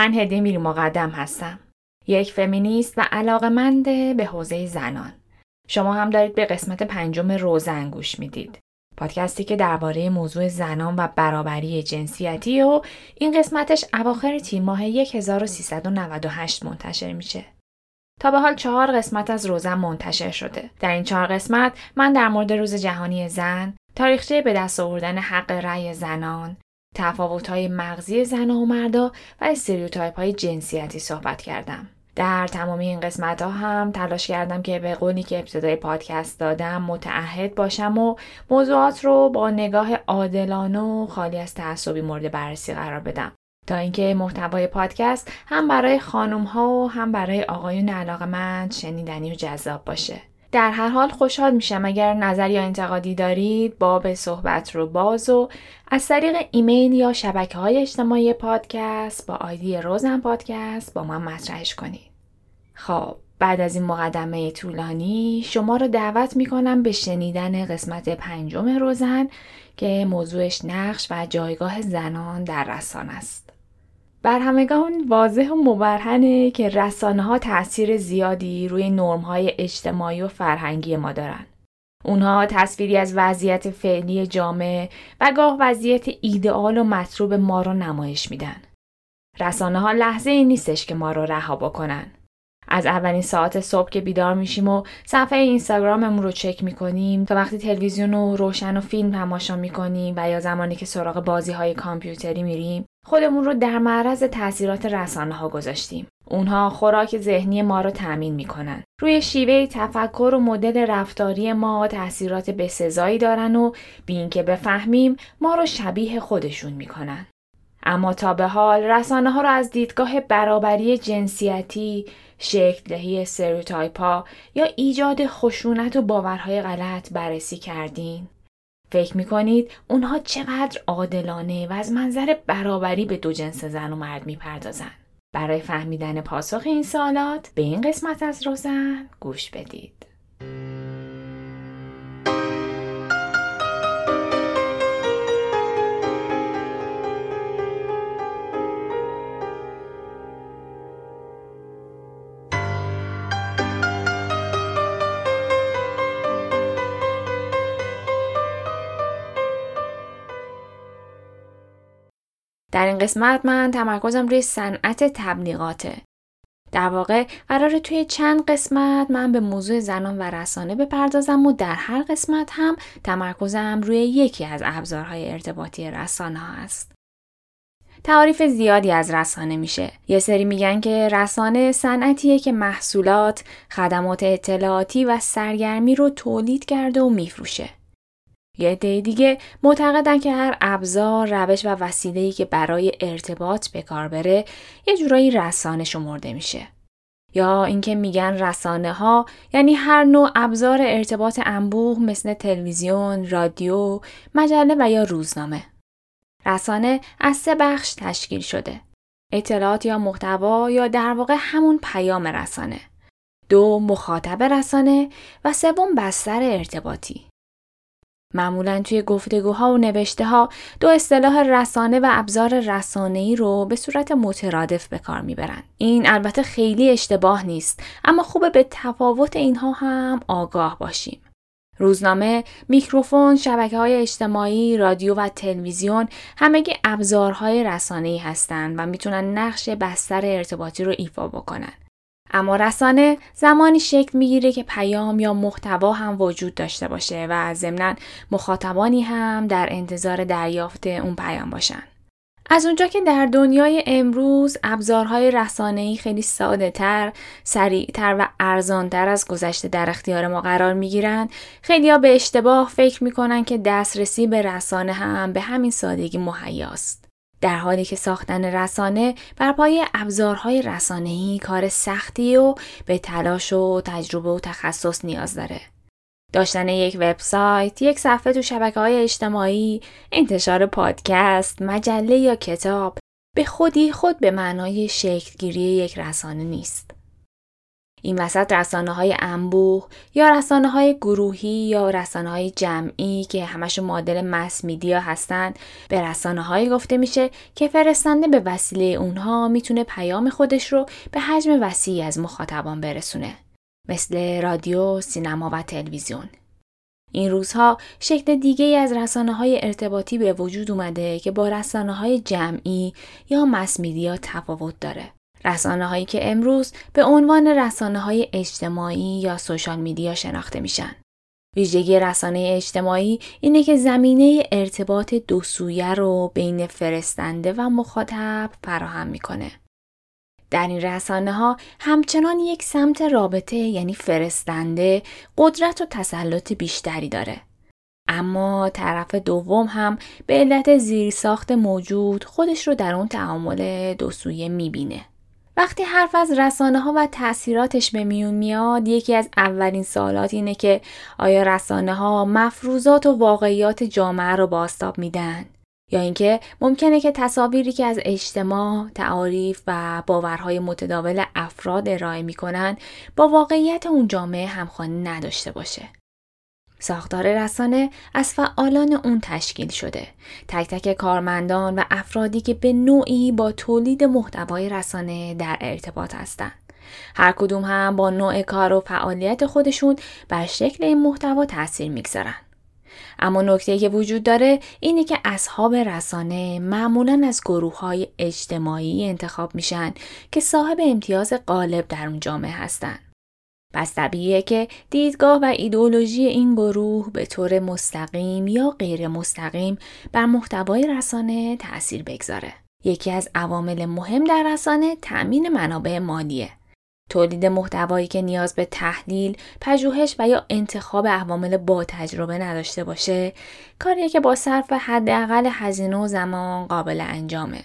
من هدیه میری مقدم هستم. یک فمینیست و علاقمند به حوزه زنان. شما هم دارید به قسمت پنجم روزن گوش می‌دید. پادکستی که درباره موضوع زنان و برابری جنسیتی و این قسمتش اواخر تیم ماه 1398 منتشر میشه. تا به حال چهار قسمت از روزن منتشر شده. در این چهار قسمت من در مورد روز جهانی زن، تاریخچه به دست آوردن حق رأی زنان، تفاوت‌های مغزی زن و مردا و استریوتایپ های جنسیتی صحبت کردم. در تمامی این قسمت ها هم تلاش کردم که به قولی که ابتدای پادکست دادم متعهد باشم و موضوعات رو با نگاه عادلانه و خالی از تعصبی مورد بررسی قرار بدم. تا اینکه محتوای پادکست هم برای خانم ها و هم برای آقایون علاقه من شنیدنی و جذاب باشه. در هر حال خوشحال میشم اگر نظر یا انتقادی دارید باب صحبت رو باز و از طریق ایمیل یا شبکه های اجتماعی پادکست با آیدی روزن پادکست با من مطرحش کنید. خب بعد از این مقدمه طولانی شما رو دعوت می‌کنم به شنیدن قسمت پنجم روزن که موضوعش نقش و جایگاه زنان در رسان است. بر همگان واضح و مبرهنه که رسانه ها تأثیر زیادی روی نرم های اجتماعی و فرهنگی ما دارن. اونها تصویری از وضعیت فعلی جامعه و گاه وضعیت ایدئال و مطلوب ما رو نمایش میدن. رسانه ها لحظه ای نیستش که ما رو رها بکنن. از اولین ساعت صبح که بیدار میشیم و صفحه اینستاگراممون رو چک می‌کنیم تا وقتی تلویزیون رو روشن و فیلم تماشا می‌کنیم و یا زمانی که سراغ بازی های کامپیوتری میریم خودمون رو در معرض تاثیرات رسانه ها گذاشتیم. اونها خوراک ذهنی ما رو تأمین می‌کنن. روی شیوه تفکر و مدل رفتاری ما تاثیرات بسزایی دارن و بی اینکه بفهمیم ما رو شبیه خودشون می‌کنن. اما تا به حال رسانه ها رو از دیدگاه برابری جنسیتی، شکل دهی ها یا ایجاد خشونت و باورهای غلط بررسی کردین؟ فکر می کنید اونها چقدر عادلانه و از منظر برابری به دو جنس زن و مرد می پردازن. برای فهمیدن پاسخ این سوالات به این قسمت از روزن گوش بدید. در این قسمت من تمرکزم روی صنعت تبلیغاته. در واقع قراره توی چند قسمت من به موضوع زنان و رسانه بپردازم و در هر قسمت هم تمرکزم روی یکی از ابزارهای ارتباطی رسانه است. تعاریف زیادی از رسانه میشه. یه سری میگن که رسانه صنعتیه که محصولات، خدمات اطلاعاتی و سرگرمی رو تولید کرده و میفروشه. یه عده دیگه معتقدن که هر ابزار، روش و وسیله‌ای که برای ارتباط به کار بره یه جورایی رسانه شمرده میشه. یا اینکه میگن رسانه ها یعنی هر نوع ابزار ارتباط انبوه مثل تلویزیون، رادیو، مجله و یا روزنامه. رسانه از سه بخش تشکیل شده. اطلاعات یا محتوا یا در واقع همون پیام رسانه. دو مخاطب رسانه و سوم بستر ارتباطی. معمولا توی گفتگوها و نوشته ها دو اصطلاح رسانه و ابزار رسانه‌ای رو به صورت مترادف به کار می‌برن. این البته خیلی اشتباه نیست اما خوبه به تفاوت اینها هم آگاه باشیم. روزنامه، میکروفون، شبکه های اجتماعی، رادیو و تلویزیون همگی ابزارهای رسانه‌ای هستند و می‌تونن نقش بستر ارتباطی رو ایفا بکنن. اما رسانه زمانی شکل می‌گیره که پیام یا محتوا هم وجود داشته باشه و ضمنا مخاطبانی هم در انتظار دریافت اون پیام باشن. از اونجا که در دنیای امروز ابزارهای رسانه‌ای خیلی ساده تر، سریعتر و ارزانتر از گذشته در اختیار ما قرار می‌گیرن، خیلی ها به اشتباه فکر می‌کنن که دسترسی به رسانه هم به همین سادگی مهیاست. در حالی که ساختن رسانه بر پای ابزارهای رسانه‌ای کار سختی و به تلاش و تجربه و تخصص نیاز داره. داشتن یک وبسایت، یک صفحه تو شبکه های اجتماعی، انتشار پادکست، مجله یا کتاب به خودی خود به معنای شکلگیری یک رسانه نیست. این وسط رسانه های انبوه یا رسانه های گروهی یا رسانه های جمعی که همشون معادل مس میدیا هستند به رسانه های گفته میشه که فرستنده به وسیله اونها می‌تونه پیام خودش رو به حجم وسیعی از مخاطبان برسونه مثل رادیو، سینما و تلویزیون. این روزها شکل دیگه ای از رسانه های ارتباطی به وجود اومده که با رسانه های جمعی یا مس میدیا تفاوت داره. رسانه هایی که امروز به عنوان رسانه های اجتماعی یا سوشال میدیا شناخته میشن. ویژگی رسانه اجتماعی اینه که زمینه ارتباط دو سویه رو بین فرستنده و مخاطب فراهم می‌کنه. در این رسانه ها همچنان یک سمت رابطه یعنی فرستنده قدرت و تسلط بیشتری داره. اما طرف دوم هم به علت زیرساخت موجود خودش رو در اون تعامل دو سویه می‌بینه. وقتی حرف از رسانه ها و تاثیراتش به میون میاد یکی از اولین سوالات اینه که آیا رسانه ها مفروضات و واقعیات جامعه رو باستاب میدن یا اینکه ممکنه که تصاویری که از اجتماع، تعاریف و باورهای متداول افراد ارائه می‌کنن با واقعیت اون جامعه همخوانی نداشته باشه. ساختار رسانه از فعالان اون تشکیل شده. تک تک کارمندان و افرادی که به نوعی با تولید محتوای رسانه در ارتباط هستند. هر کدوم هم با نوع کار و فعالیت خودشون بر شکل این محتوا تاثیر می‌گذارن. اما نکته که وجود داره اینه که اصحاب رسانه معمولا از گروه های اجتماعی انتخاب میشن که صاحب امتیاز غالب در اون جامعه هستند. پس طبیعیه که دیدگاه و ایدئولوژی این گروه به طور مستقیم یا غیر مستقیم بر محتوای رسانه تأثیر بگذاره. یکی از عوامل مهم در رسانه تأمین منابع مالیه. تولید محتوایی که نیاز به تحلیل، پژوهش و یا انتخاب عوامل با تجربه نداشته باشه، کاریه که با صرف حداقل هزینه و زمان قابل انجامه.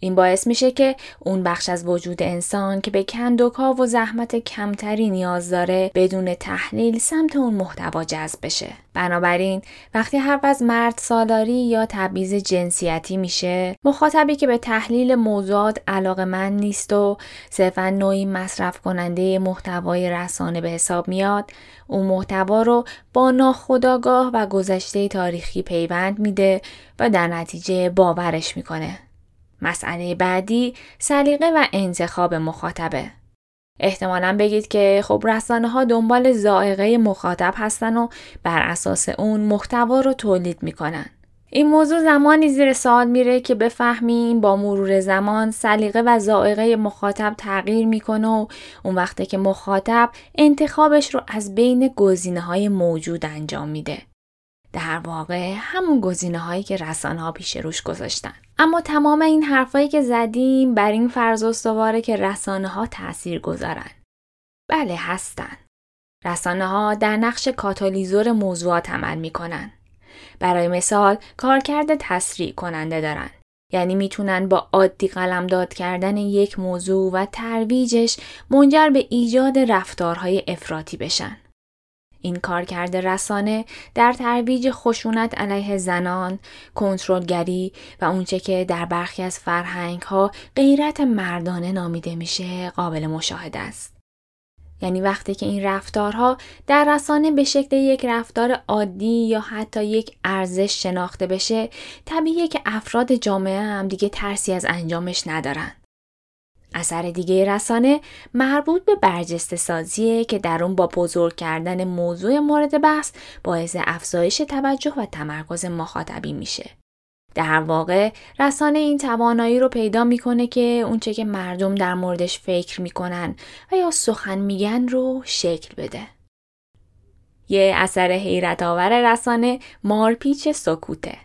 این باعث میشه که اون بخش از وجود انسان که به کندوکا و زحمت کمتری نیاز داره بدون تحلیل سمت اون محتوا جذب بشه. بنابراین وقتی حرف از مرد سالاری یا تبعیض جنسیتی میشه مخاطبی که به تحلیل موضوعات علاقه من نیست و صرفا نوعی مصرف کننده محتوای رسانه به حساب میاد اون محتوا رو با ناخودآگاه و گذشته تاریخی پیوند میده و در نتیجه باورش می‌کنه مسئله بعدی سلیقه و انتخاب مخاطبه. احتمالا بگید که خب رسانه ها دنبال زائقه مخاطب هستن و بر اساس اون محتوا رو تولید می‌کنن. این موضوع زمانی زیر سوال میره که بفهمیم با مرور زمان سلیقه و زائقه مخاطب تغییر می‌کنه و اون وقته که مخاطب انتخابش رو از بین گزینه های موجود انجام میده. در واقع همون گزینه هایی که رسانه ها پیش روش گذاشتن. اما تمام این حرفایی که زدیم بر این فرض استواره که رسانه ها تأثیر گذارن. بله هستن. رسانه ها در نقش کاتالیزور موضوعات عمل می‌کنن. برای مثال کارکرد تسریع کننده دارن. یعنی می‌تونن با عادی قلمداد کردن یک موضوع و ترویجش منجر به ایجاد رفتارهای افراطی بشن. این کارکرد رسانه در ترویج خشونت علیه زنان، کنترلگری و اونچه که در برخی از فرهنگ ها غیرت مردانه نامیده میشه قابل مشاهده است. یعنی وقتی که این رفتارها در رسانه به شکل یک رفتار عادی یا حتی یک ارزش شناخته بشه طبیعیه که افراد جامعه هم دیگه ترسی از انجامش ندارن. اثر دیگه رسانه مربوط به برجسته سازیه که در اون با بزرگ کردن موضوع مورد بحث باعث افزایش توجه و تمرکز مخاطبی میشه. در واقع رسانه این توانایی رو پیدا می‌کنه که اونچه که مردم در موردش فکر می‌کنن و یا سخن میگن رو شکل بده. یه اثر حیرت آور رسانه مارپیچ سکوته.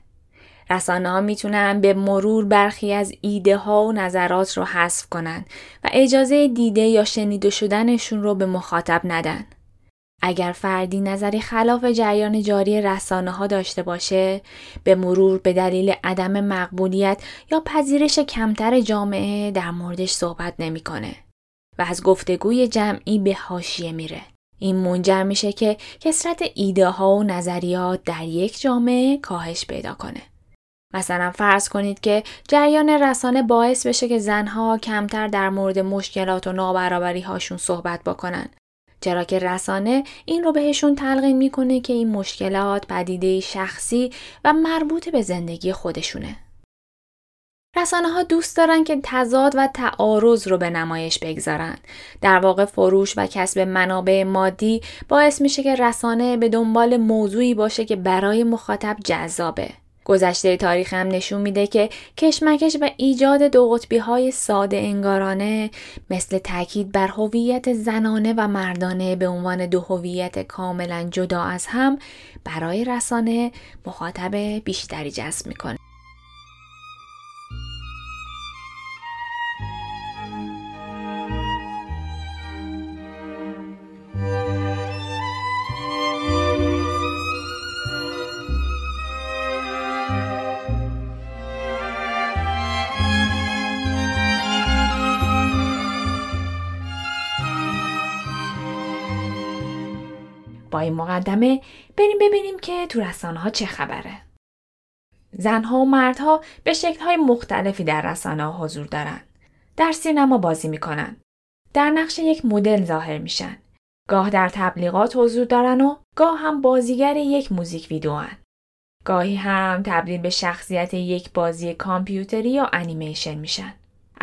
رسانه ها می‌تونن به مرور برخی از ایده ها و نظرات رو حذف کنن و اجازه دیده یا شنیده شدنشون رو به مخاطب ندن. اگر فردی نظری خلاف جریان جاری رسانه ها داشته باشه به مرور به دلیل عدم مقبولیت یا پذیرش کمتر جامعه در موردش صحبت نمی‌کنه و از گفتگوی جمعی به حاشیه میره این منجر میشه که کسرت ایده ها و نظریات در یک جامعه کاهش پیدا کنه مثلا فرض کنید که جریان رسانه باعث بشه که زنها کمتر در مورد مشکلات و نابرابری هاشون صحبت بکنن. چرا که رسانه این رو بهشون تلقین می‌کنه که این مشکلات پدیده شخصی و مربوط به زندگی خودشونه. رسانه ها دوست دارن که تضاد و تعارض رو به نمایش بگذارن. در واقع فروش و کسب منابع مادی باعث میشه که رسانه به دنبال موضوعی باشه که برای مخاطب جذابه. گذشته تاریخ هم نشون میده که کشمکش و ایجاد دو قطبی های ساده انگارانه مثل تاکید بر هویت زنانه و مردانه به عنوان دو هویت کاملا جدا از هم برای رسانه مخاطب بیشتری جذب می‌کنه. این مقدمه بریم ببینیم که تو رسانه ها چه خبره. زنها و مردها به های مختلفی در رسانه ها حضور دارن. در سینما بازی می‌کنن. در نقش یک مدل ظاهر میشن. گاه در تبلیغات حضور دارن و گاه هم بازیگر یک موزیک ویدیوان. گاهی هم تبدیل به شخصیت یک بازی کامپیوتری یا انیمیشن میشن.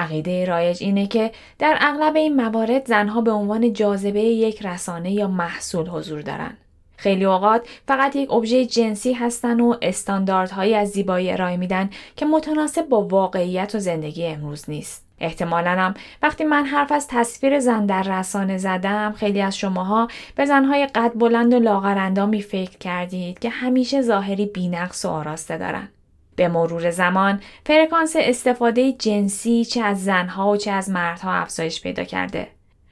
عقیده رایج اینه که در اغلب این موارد زنها به عنوان جاذبه یک رسانه یا محصول حضور دارن. خیلی اوقات فقط یک ابژه جنسی هستن و استانداردهایی از زیبایی ارائه میدن که متناسب با واقعیت و زندگی امروز نیست. احتمالا هم وقتی من حرف از تصویر زن در رسانه زدم خیلی از شماها به زنهای قد بلند و لاغرندامی فکر کردید که همیشه ظاهری بینقص و آراسته دارن. به مرور زمان فرکانس استفاده جنسی چه از زنها و چه از مردها افزایش پیدا کرده.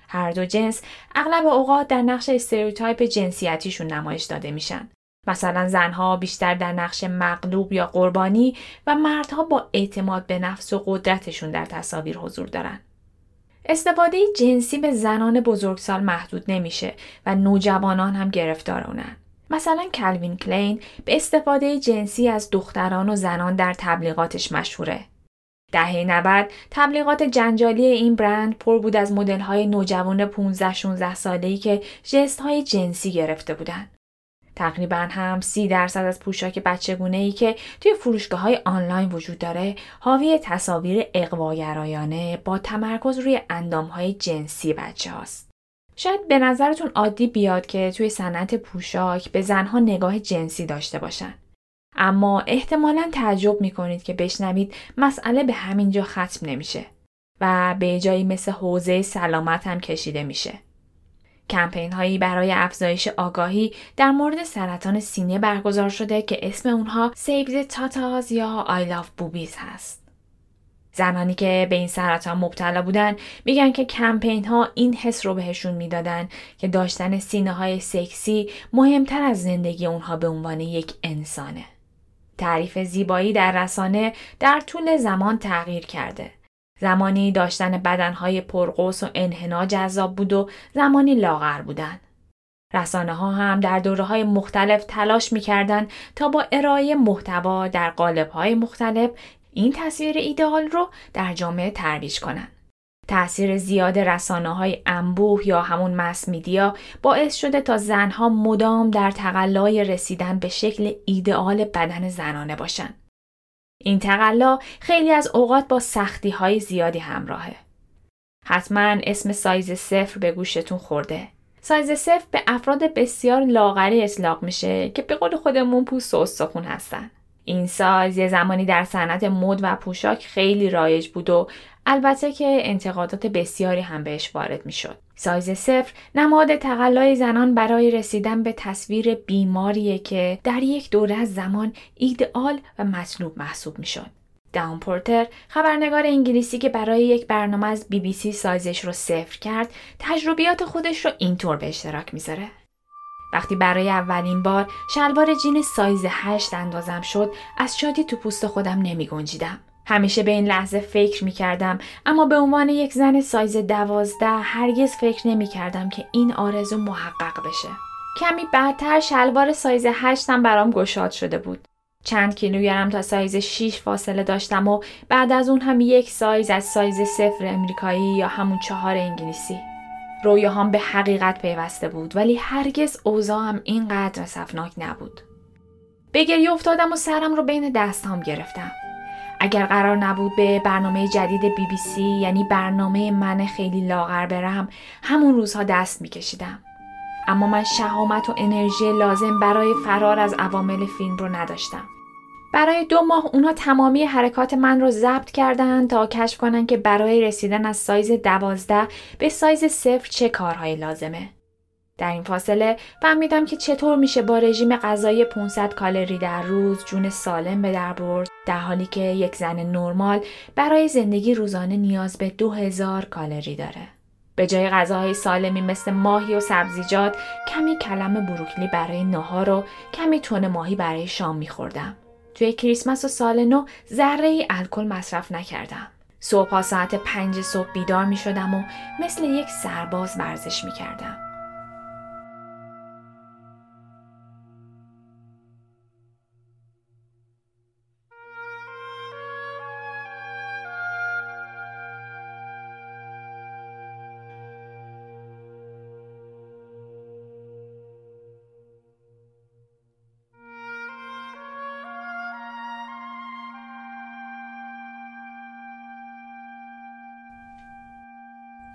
هر دو جنس اغلب اوقات در نقش stereotype جنسیتیشون نمایش داده میشن. مثلا زنها بیشتر در نقش مغلوب یا قربانی و مردها با اعتماد به نفس و قدرتشون در تصاویر حضور دارن. استفاده جنسی به زنان بزرگسال محدود نمیشه و نوجوانان هم گرفتار اونن. مثلا Calvin Klein به استفاده جنسی از دختران و زنان در تبلیغاتش مشهوره. دهه 90 تبلیغات جنجالی این برند پر بود از مدل های نوجوان 15 16 ساله‌ای که جست های جنسی گرفته بودند. تقریبا هم سی درصد از پوشاک بچگونه ای که توی فروشگاه های آنلاین وجود داره حاوی تصاویر اقواگرایانه با تمرکز روی اندام های جنسی بچه هاست. شاید به نظرتون عادی بیاد که توی صنعت پوشاک به زنها نگاه جنسی داشته باشن. اما احتمالا تعجب می‌کنید که بشنوید مسئله به همینجا ختم نمیشه و به جایی مثل حوزه سلامت هم کشیده میشه. کمپین هایی برای افزایش آگاهی در مورد سرطان سینه برگزار شده که اسم اونها Save Ta-Tas یا I Love Boobies هست. زنانی که به این سرطان مبتلا بودن میگن که کمپین ها این حس رو بهشون می‌دادن که داشتن سینه های سکسی مهمتر از زندگی اونها به عنوان یک انسانه. تعریف زیبایی در رسانه در طول زمان تغییر کرده. زمانی داشتن بدنهای پرقوس و انحنا جذاب بود و زمانی لاغر بودن. رسانه ها هم در دوره های مختلف تلاش می‌کردند تا با ارائه محتوا در قالب های مختلف این تصویر ایدئال رو در جامعه ترویج کنن. تأثیر زیاد رسانه های انبوه یا همون مس میدیا باعث شده تا زنها مدام در تقلای رسیدن به شکل ایدئال بدن زنانه باشن. این تقلا خیلی از اوقات با سختی های زیادی همراهه. حتما اسم سایز صفر به گوشتون خورده. سایز صفر به افراد بسیار لاغری اطلاق میشه که به قول خودمون پوست و استخون هستن. این سایز یه زمانی در صنعت مد و پوشاک خیلی رایج بود و البته که انتقادات بسیاری هم بهش وارد می‌شد. سایز صفر نماد تقلای زنان برای رسیدن به تصویر بیماریه که در یک دوره از زمان ایدئال و مطلوب محسوب می‌شد. Dawn Porter خبرنگار انگلیسی که برای یک برنامه از بی بی سی سایزش رو صفر کرد تجربیات خودش رو اینطور به اشتراک می‌ذاره وقتی برای اولین بار شلوار جین سایز 8 اندازم شد از شادی تو پوست خودم نمی گنجیدم. همیشه به این لحظه فکر می کردم اما به عنوان یک زن سایز دوازده هرگز فکر نمی کردم که این آرزو محقق بشه. کمی بعدتر شلوار سایز هشتم برام گشاد شده بود. چند کیلوگرم تا سایز 6 فاصله داشتم و بعد از اون هم یک سایز از سایز صفر امریکایی یا همون چهار انگلیسی. رویاهام به حقیقت پیوسته بود ولی هرگز اوضاعم اینقدر اسفناک نبود. به گریه افتادم و سرم رو بین دستام گرفتم. اگر قرار نبود به برنامه جدید بی بی سی یعنی برنامه من خیلی لاغر برم همون روزها دست میکشیدم. اما من شهامت و انرژی لازم برای فرار از عوامل فیلم رو نداشتم. برای دو ماه اونا تمامی حرکات من رو ضبط کردن تا کشف کنن که برای رسیدن از سایز دوازده به سایز صفر چه کارهایی لازمه. در این فاصله فهمیدم که چطور میشه با رژیم غذایی 500 کالری در روز جون سالم به در برد در حالی که یک زن نرمال برای زندگی روزانه نیاز به 2000 کالری داره. به جای غذاهای سالمی مثل ماهی و سبزیجات کمی کلم بروکلی برای نهار و کمی تون ماهی برای شام میخوردم. توی کریسمس و سال نو ذره ای الکل مصرف نکردم. صبح ساعت پنج صبح بیدار می شدم و مثل یک سرباز ورزش می کردم.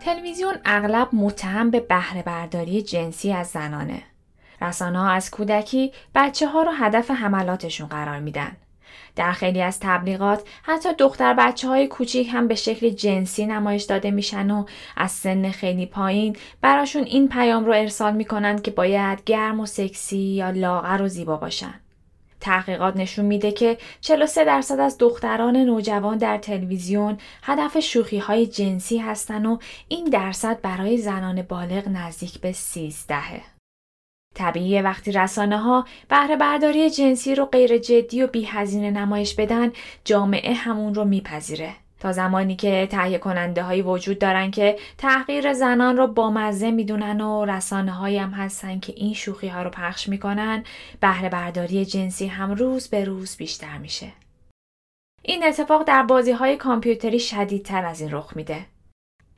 تلویزیون اغلب متهم به بهره برداری جنسی از زنانه. رسانه ها از کودکی بچه ها رو هدف حملاتشون قرار میدن. در خیلی از تبلیغات حتی دختر بچه های کوچیک هم به شکل جنسی نمایش داده میشن و از سن خیلی پایین براشون این پیام رو ارسال می‌کنن که باید گرم و سکسی یا لاغر و زیبا باشن. تحقیقات نشون میده که 43 درصد از دختران نوجوان در تلویزیون هدف شوخی های جنسی هستن و این درصد برای زنان بالغ نزدیک به 13 طبیعیه وقتی رسانه ها بهره برداری جنسی رو غیر جدی و بی هزینه نمایش بدن جامعه همون رو میپذیره. تا زمانی که تهیه کننده هایی وجود دارن که تحقیر زنان رو با مزه می‌دونن و رسانه هایی هم هستن که این شوخی ها رو پخش می‌کنن بهره برداری جنسی هم روز به روز بیشتر میشه. این اتفاق در بازی های کامپیوتری شدیدتر از این رخ میده.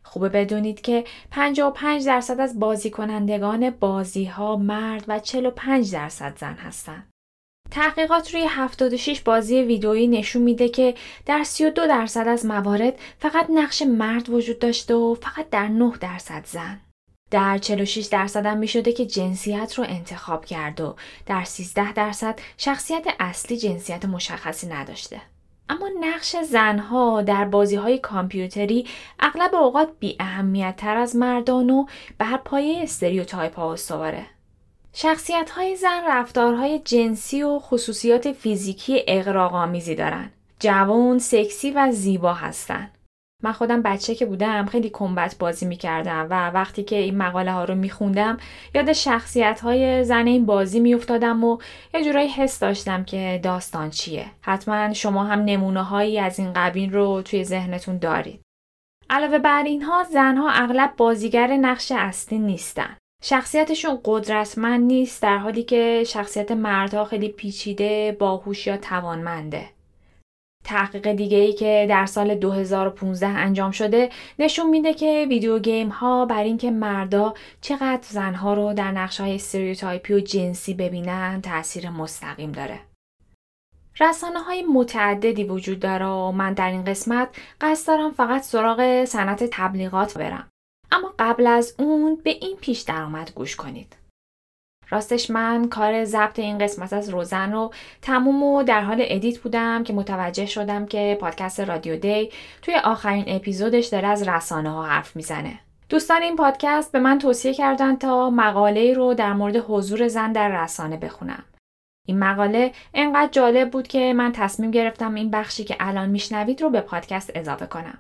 خوبه بدونید که 55 درصد از بازی کنندگان بازی ها مرد و 45 درصد زن هستند. تحقیقات روی 76 بازی ویدئویی نشون میده که در 32 درصد از موارد فقط نقش مرد وجود داشته و فقط در 9 درصد زن. در 46 درصد هم می شده که جنسیت رو انتخاب کرد و در 13 درصد شخصیت اصلی جنسیت مشخصی نداشته. اما نقش زنها در بازی های کامپیوتری اغلب اوقات بی اهمیت تر از مردان و بر پایه stereotype ها استواره. شخصیت های زن رفتارهای جنسی و خصوصیات فیزیکی اغراق‌آمیزی دارن. جوان، سکسی و زیبا هستن. من خودم بچه که بودم خیلی Combat بازی می‌کردم و وقتی که این مقاله ها رو میخوندم یاد شخصیت های زن این بازی میافتادم و یه جورایی حس داشتم که داستان چیه. حتما شما هم نمونه هایی از این قبیل رو توی ذهنتون دارید. علاوه بر اینها زنها اغلب بازیگر نقش اصلی نیستن. شخصیتشون قدرتمند نیست در حالی که شخصیت مردها خیلی پیچیده، باهوش یا توانمنده. تحقیق دیگه ای که در سال 2015 انجام شده نشون میده که video game ها بر اینکه مردا چقدر زنها رو در نقش های stereotype ی و جنسی ببینن تاثیر مستقیم داره. رسانه های متعددی وجود داره و من در این قسمت قصد دارم فقط سراغ صنعت تبلیغات برم. اما قبل از اون به این پیش درآمد گوش کنید. راستش من کار ضبط این قسمت از روزن رو تموم و در حال edit بودم که متوجه شدم که پادکست رادیو دی توی آخرین اپیزودش داره از رسانه ها حرف می‌زنه. دوستان این پادکست به من توصیه کردن تا مقاله رو در مورد حضور زن در رسانه بخونم. این مقاله انقدر جالب بود که من تصمیم گرفتم این بخشی که الان میشنوید رو به پادکست اضافه کنم.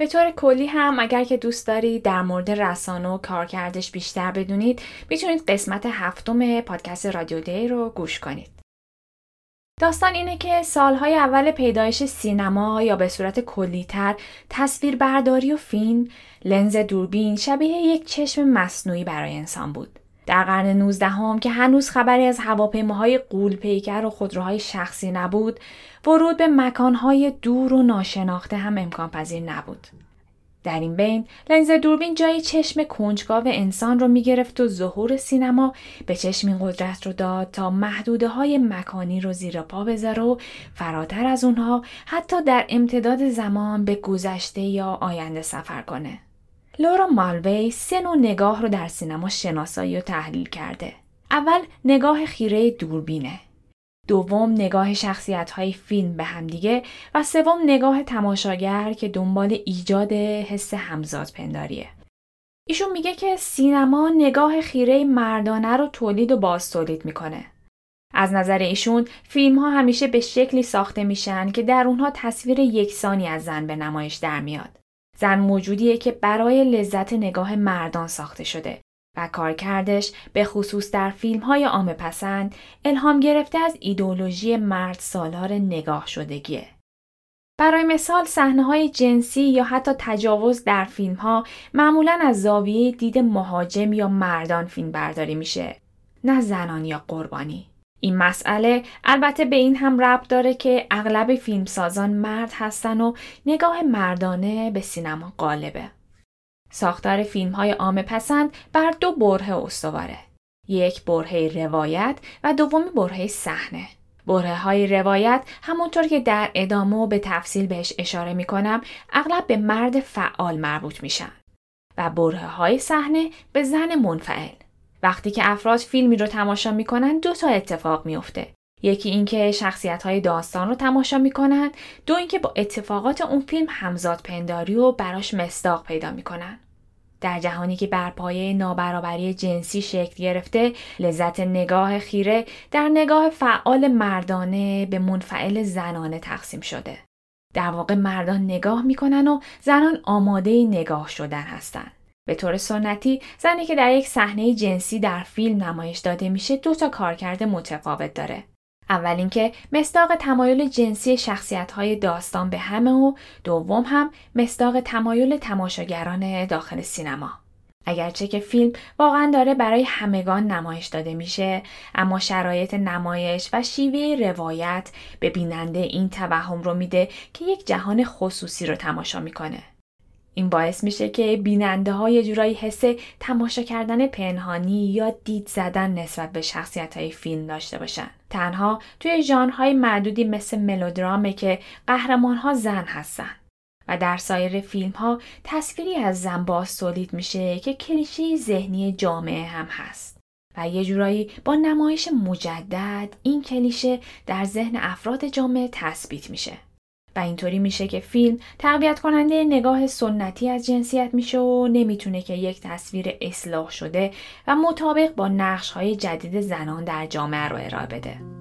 به طور کلی هم اگر که دوست دارید در مورد رسانه و کارکردش بیشتر بدونید می‌تونید قسمت هفتم پادکست رادیو دی رو گوش کنید. داستان اینه که سالهای اول پیدایش سینما یا به صورت کلیتر تصویربرداری و فیلم لنز دوربین شبیه یک چشم مصنوعی برای انسان بود. در قرن 19 هم که هنوز خبری از هواپیماهای قولپیکر و خودروهای شخصی نبود، ورود به مکانهای دور و ناشناخته هم امکان پذیر نبود. در این بین لنز دوربین جای چشم کنجکاو انسان رو می‌گرفت و ظهور سینما به چشم این قدرت رو داد تا محدوده های مکانی رو زیر پا بذاره و فراتر از اونها حتی در امتداد زمان به گذشته یا آینده سفر کنه. لورا مالوی سه نوع نگاه رو در سینما شناسایی و تحلیل کرده. اول نگاه خیره دوربینه. دوم نگاه شخصیت های فیلم به همدیگه و سوم نگاه تماشاگر که دنبال ایجاد حس همزاد پنداریه. ایشون میگه که سینما نگاه خیره مردانه رو تولید و باز تولید می‌کنه. از نظر ایشون فیلم ها همیشه به شکلی ساخته میشن که در اونها تصویر یکسانی از زن به نمایش در میاد. زن موجودیه که برای لذت نگاه مردان ساخته شده و کارکردش به خصوص در فیلم های پسند الهام گرفته از ایدولوژی مرد سالار نگاه شدگیه. برای مثال صحنه های جنسی یا حتی تجاوز در فیلم ها معمولا از زاویه دید مهاجم یا مردان فیلم برداری میشه نه زنان یا قربانی. این مسئله البته به این هم ربط داره که اغلب فیلمسازان مرد هستن و نگاه مردانه به سینما غالبه. ساختار فیلم های عام پسند بر دو بره استواره. یک بره روایت و دومی بره صحنه. بره های روایت همونطور که در ادامه و به تفصیل بهش اشاره می کنم اغلب به مرد فعال مربوط میشن و بره های صحنه به زن منفعل. وقتی که افراد فیلمی رو تماشا می‌کنن دو تا اتفاق میفته. یکی اینکه شخصیت های داستان رو تماشا می‌کنن دو اینکه با اتفاقات اون فیلم همزاد پنداری و براش مصداق پیدا می‌کنن. در جهانی که بر پایه نابرابری جنسی شکل گرفته لذت نگاه خیره در نگاه فعال مردانه به منفعل زنانه تقسیم شده. در واقع مردان نگاه می‌کنن و زنان آماده نگاه شدن هستند به طور سنتی زنی که در یک صحنه جنسی در فیلم نمایش داده میشه دو تا کارکرد متفاوت داره اول اینکه مصداق تمایل جنسی شخصیت های داستان به همه و دوم هم مصداق تمایل تماشاگران داخل سینما. اگرچه که فیلم واقعا داره برای همگان نمایش داده میشه اما شرایط نمایش و شیوه روایت به بیننده این توهم رو میده که یک جهان خصوصی رو تماشا می‌کنه. این باعث میشه که بیننده یه جورایی حس تماشا کردن پنهانی یا دید زدن نسبت به شخصیت های فیلم داشته باشن. تنها توی ژانرهای معدودی مثل ملودرامه که قهرمان ها زن هستن. و در سایر فیلم ها تصویری از زن باز تولید میشه که کلیشه ذهنی جامعه هم هست. و یه جورایی با نمایش مجدد این کلیشه در ذهن افراد جامعه تثبیت میشه. و اینطوری میشه که فیلم تقویت کننده نگاه سنتی از جنسیت میشه و نمی‌تونه که یک تصویر اصلاح شده و مطابق با نقش های جدید زنان در جامعه رو ارائه بده.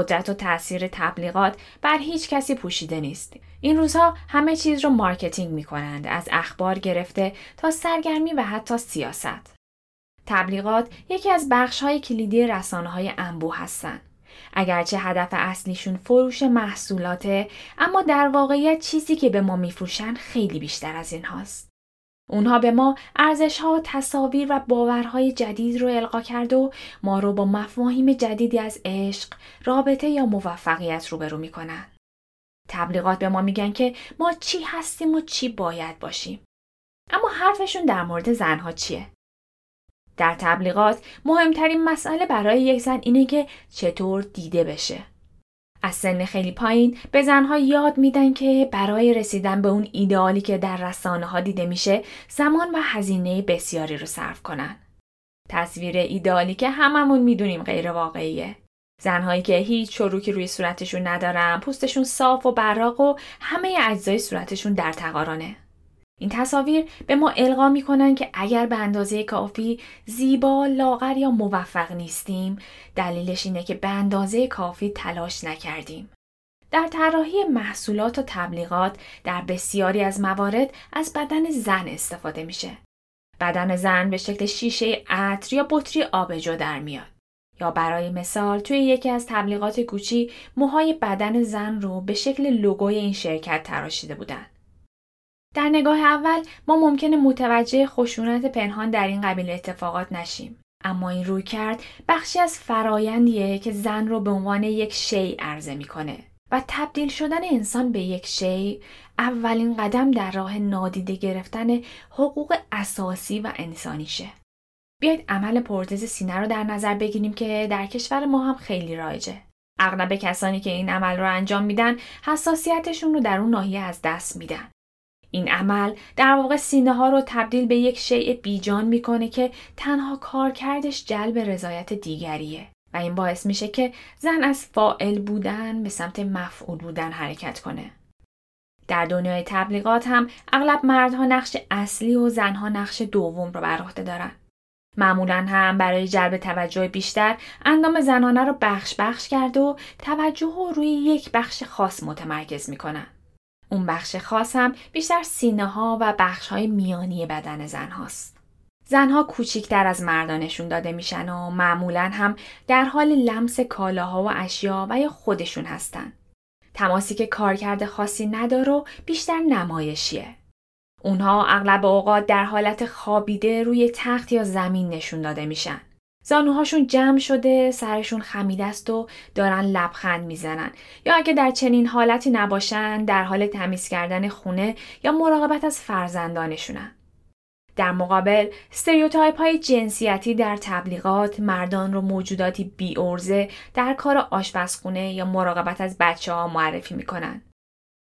قدرت و تاثیر تبلیغات بر هیچ کسی پوشیده نیست. این روزها همه چیز رو marketing می کنند از اخبار گرفته تا سرگرمی و حتی سیاست. تبلیغات یکی از بخش های کلیدی رسانه های انبوه هستند. اگرچه هدف اصلیشون فروش محصولاته اما در واقعیت چیزی که به ما میفروشن خیلی بیشتر از این هاست. اونها به ما ارزش ها، تصاویر و باورهای جدید رو القا کرد و ما رو با مفاهیم جدیدی از عشق، رابطه یا موفقیت روبرو می‌کنن. تبلیغات به ما میگن که ما چی هستیم و چی باید باشیم. اما حرفشون در مورد زنها چیه؟ در تبلیغات مهمترین مسئله برای یک زن اینه که چطور دیده بشه. از سن خیلی پایین به زنها یاد میدن که برای رسیدن به اون ایدئالی که در رسانه ها دیده میشه زمان و هزینه بسیاری رو صرف کنن. تصویر ایدئالی که هممون می‌دونیم غیر واقعیه. زنهایی که هیچ چروکی روی صورتشون ندارن، پوستشون صاف و براق و همه اجزای صورتشون در تقارانه. این تصاویر به ما القا می‌کنن که اگر به اندازه کافی زیبا، لاغر یا موفق نیستیم، دلیلش اینه که به اندازه کافی تلاش نکردیم. در طراحی محصولات و تبلیغات در بسیاری از موارد از بدن زن استفاده میشه. بدن زن به شکل شیشه عطر یا بطری آبجو در میاد. یا برای مثال توی یکی از تبلیغات گوچی موهای بدن زن رو به شکل لوگوی این شرکت تراشیده بودن. در نگاه اول ما ممکنه متوجه خشونت پنهان در این قبیل اتفاقات نشیم. اما این روی کرد بخشی از فرایندیه که زن رو به عنوان یک شی عرضه می‌کنه و تبدیل شدن انسان به یک شی اولین قدم در راه نادیده گرفتن حقوق اساسی و انسانیشه. بیایید عمل پرتز سینه رو در نظر بگیریم که در کشور ما هم خیلی رایجه. اغلب کسانی که این عمل رو انجام میدن حساسیتشون رو در اون ناحیه از دست میدن. این عمل در واقع سینه ها رو تبدیل به یک شیء بیجان می‌کنه که تنها کارکردش جلب رضایت دیگریه و این باعث میشه که زن از فائل بودن به سمت مفعول بودن حرکت کنه. در دنیای تبلیغات هم اغلب مردها نقش اصلی و زنها نقش دوم رو بر عهده دارن. معمولا هم برای جلب توجه بیشتر اندام زنانه رو بخش بخش کرده و توجه رو روی یک بخش خاص متمرکز می‌کنن. اون بخش خاص هم بیشتر سینه ها و بخش های میانی بدن زن هاست. زنها کوچیکتر از مردانشون داده میشن و معمولا هم در حال لمس کالاها و اشیا و یا خودشون هستن. تماسی که کارکرد خاصی نداره و بیشتر نمایشیه. اونها اغلب اوقات در حالت خوابیده روی تخت یا زمین نشون داده میشن. زانوهاشون جمع شده، سرشون خمیده است و دارن لبخند می‌زنن یا اگه در چنین حالتی نباشن در حال تمیز کردن خونه یا مراقبت از فرزندانشونن. در مقابل stereotype های جنسیتی در تبلیغات مردان رو موجوداتی بی عرضه در کار آشپزخونه یا مراقبت از بچه ها معرفی می‌کنن.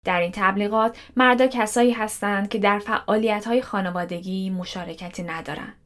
در این تبلیغات مردا کسایی هستند که در فعالیت های خانوادگی مشارکتی ندارند.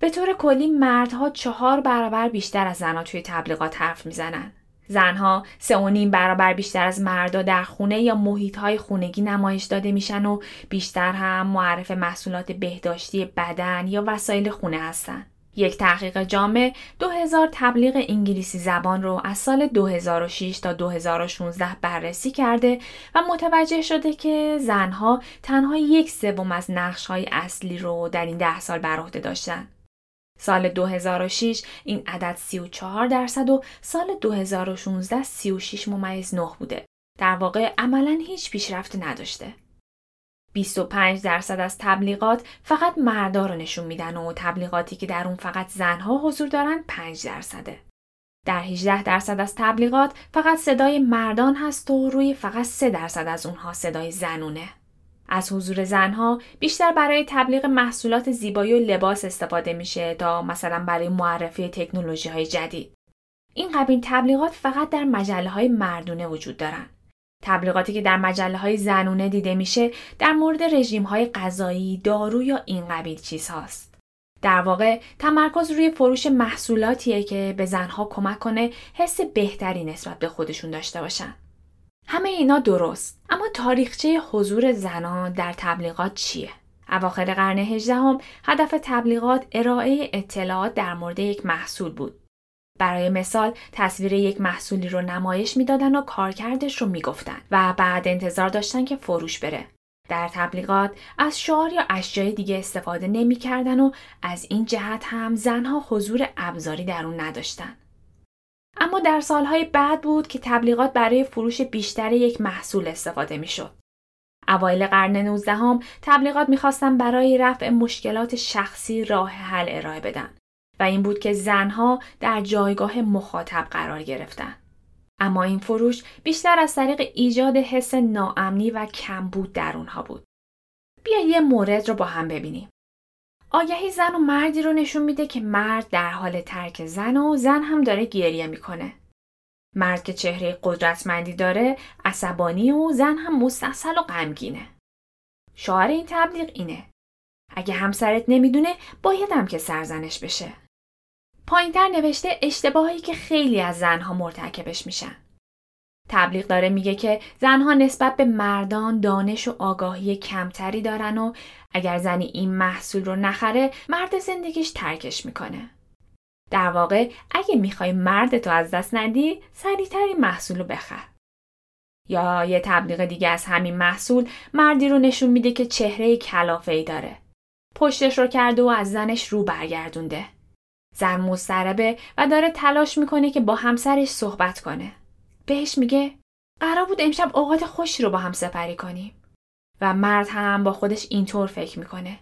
به طور کلی مردها چهار برابر بیشتر از زنها توی تبلیغات حرف می‌زنن. زنها سه و نیم برابر بیشتر از مردا در خونه یا محیط های خونگی نمایش داده میشن و بیشتر هم معرف محصولات بهداشتی بدن یا وسایل خونه هستن. یک تحقیق جامع 2000 تبلیغ انگلیسی زبان رو از سال 2006 تا 2016 بررسی کرده و متوجه شده که زنها تنها یک سوم از نقش های اصلی رو در این ده سال بر عهده داشتن. سال 2006 این عدد 34 درصد و سال 2016 36 ممیز 9 بوده. در واقع عملا هیچ پیشرفت نداشته. 25 درصد از تبلیغات فقط مردا رو نشون میدن و تبلیغاتی که در اون فقط زنها حضور دارن 5 درصده. در 18 درصد از تبلیغات فقط صدای مردان هست و روی فقط 3 درصد از اونها صدای زنونه. از حضور زنها بیشتر برای تبلیغ محصولات زیبایی و لباس استفاده میشه تا مثلا برای معرفی تکنولوژی های جدید. این قبیل تبلیغات فقط در مجله های مردونه وجود دارن. تبلیغاتی که در مجله های زنونه دیده میشه در مورد رژیم های غذایی، دارو یا این قبیل چیزهاست. در واقع تمرکز روی فروش محصولاتیه که به زنها کمک کنه حس بهتری نسبت به خودشون داشته باشن. همه اینا درست. اما تاریخچه حضور زنان در تبلیغات چیه؟ اواخر قرن هجدهم هدف تبلیغات ارائه اطلاعات در مورد یک محصول بود. برای مثال تصویر یک محصولی رو نمایش می‌دادن و کارکردش رو می‌گفتن و بعد انتظار داشتن که فروش بره. در تبلیغات از شعار یا اشیای دیگه استفاده نمی‌کردن و از این جهت هم زنها حضور ابزاری در اون نداشتن. اما در سالهای بعد بود که تبلیغات برای فروش بیشتر یک محصول استفاده می‌شد. اوایل قرن 19 هم تبلیغات می‌خواستن برای رفع مشکلات شخصی راه حل ارائه بدن و این بود که زنها در جایگاه مخاطب قرار گرفتن. اما این فروش بیشتر از طریق ایجاد حس ناامنی و کمبود در اونها بود. بیا یه مورد رو با هم ببینیم. آگهی زن و مردی رو نشون میده که مرد در حال ترک زن و زن هم داره گریه می‌کنه. مرد که چهره قدرتمندی داره عصبانی و زن هم مستحصل و غمگینه. شعار این تبلیغ اینه. اگه همسرت نمی‌دونه باید هم که سرزنش بشه. پایینتر نوشته اشتباهی که خیلی از زنها مرتکبش میشن. تبلیغ داره میگه که زنها نسبت به مردان دانش و آگاهی کمتری دارن و اگر زنی این محصول رو نخره مرد زندگیش ترکش می‌کنه. در واقع اگه می‌خوای مرد تو از دست ندی سریعتر این محصول رو بخر. یا یه تبلیغ دیگه از همین محصول مردی رو نشون میده که چهره کلافه ای داره. پشتش رو کرده و از زنش رو برگردونده. زن مضطربه و داره تلاش می‌کنه که با همسرش صحبت کنه. بهش میگه قرار بود امشب اوقات خوشی رو با هم سپری کنیم. و مرد هم با خودش اینطور فکر می‌کنه.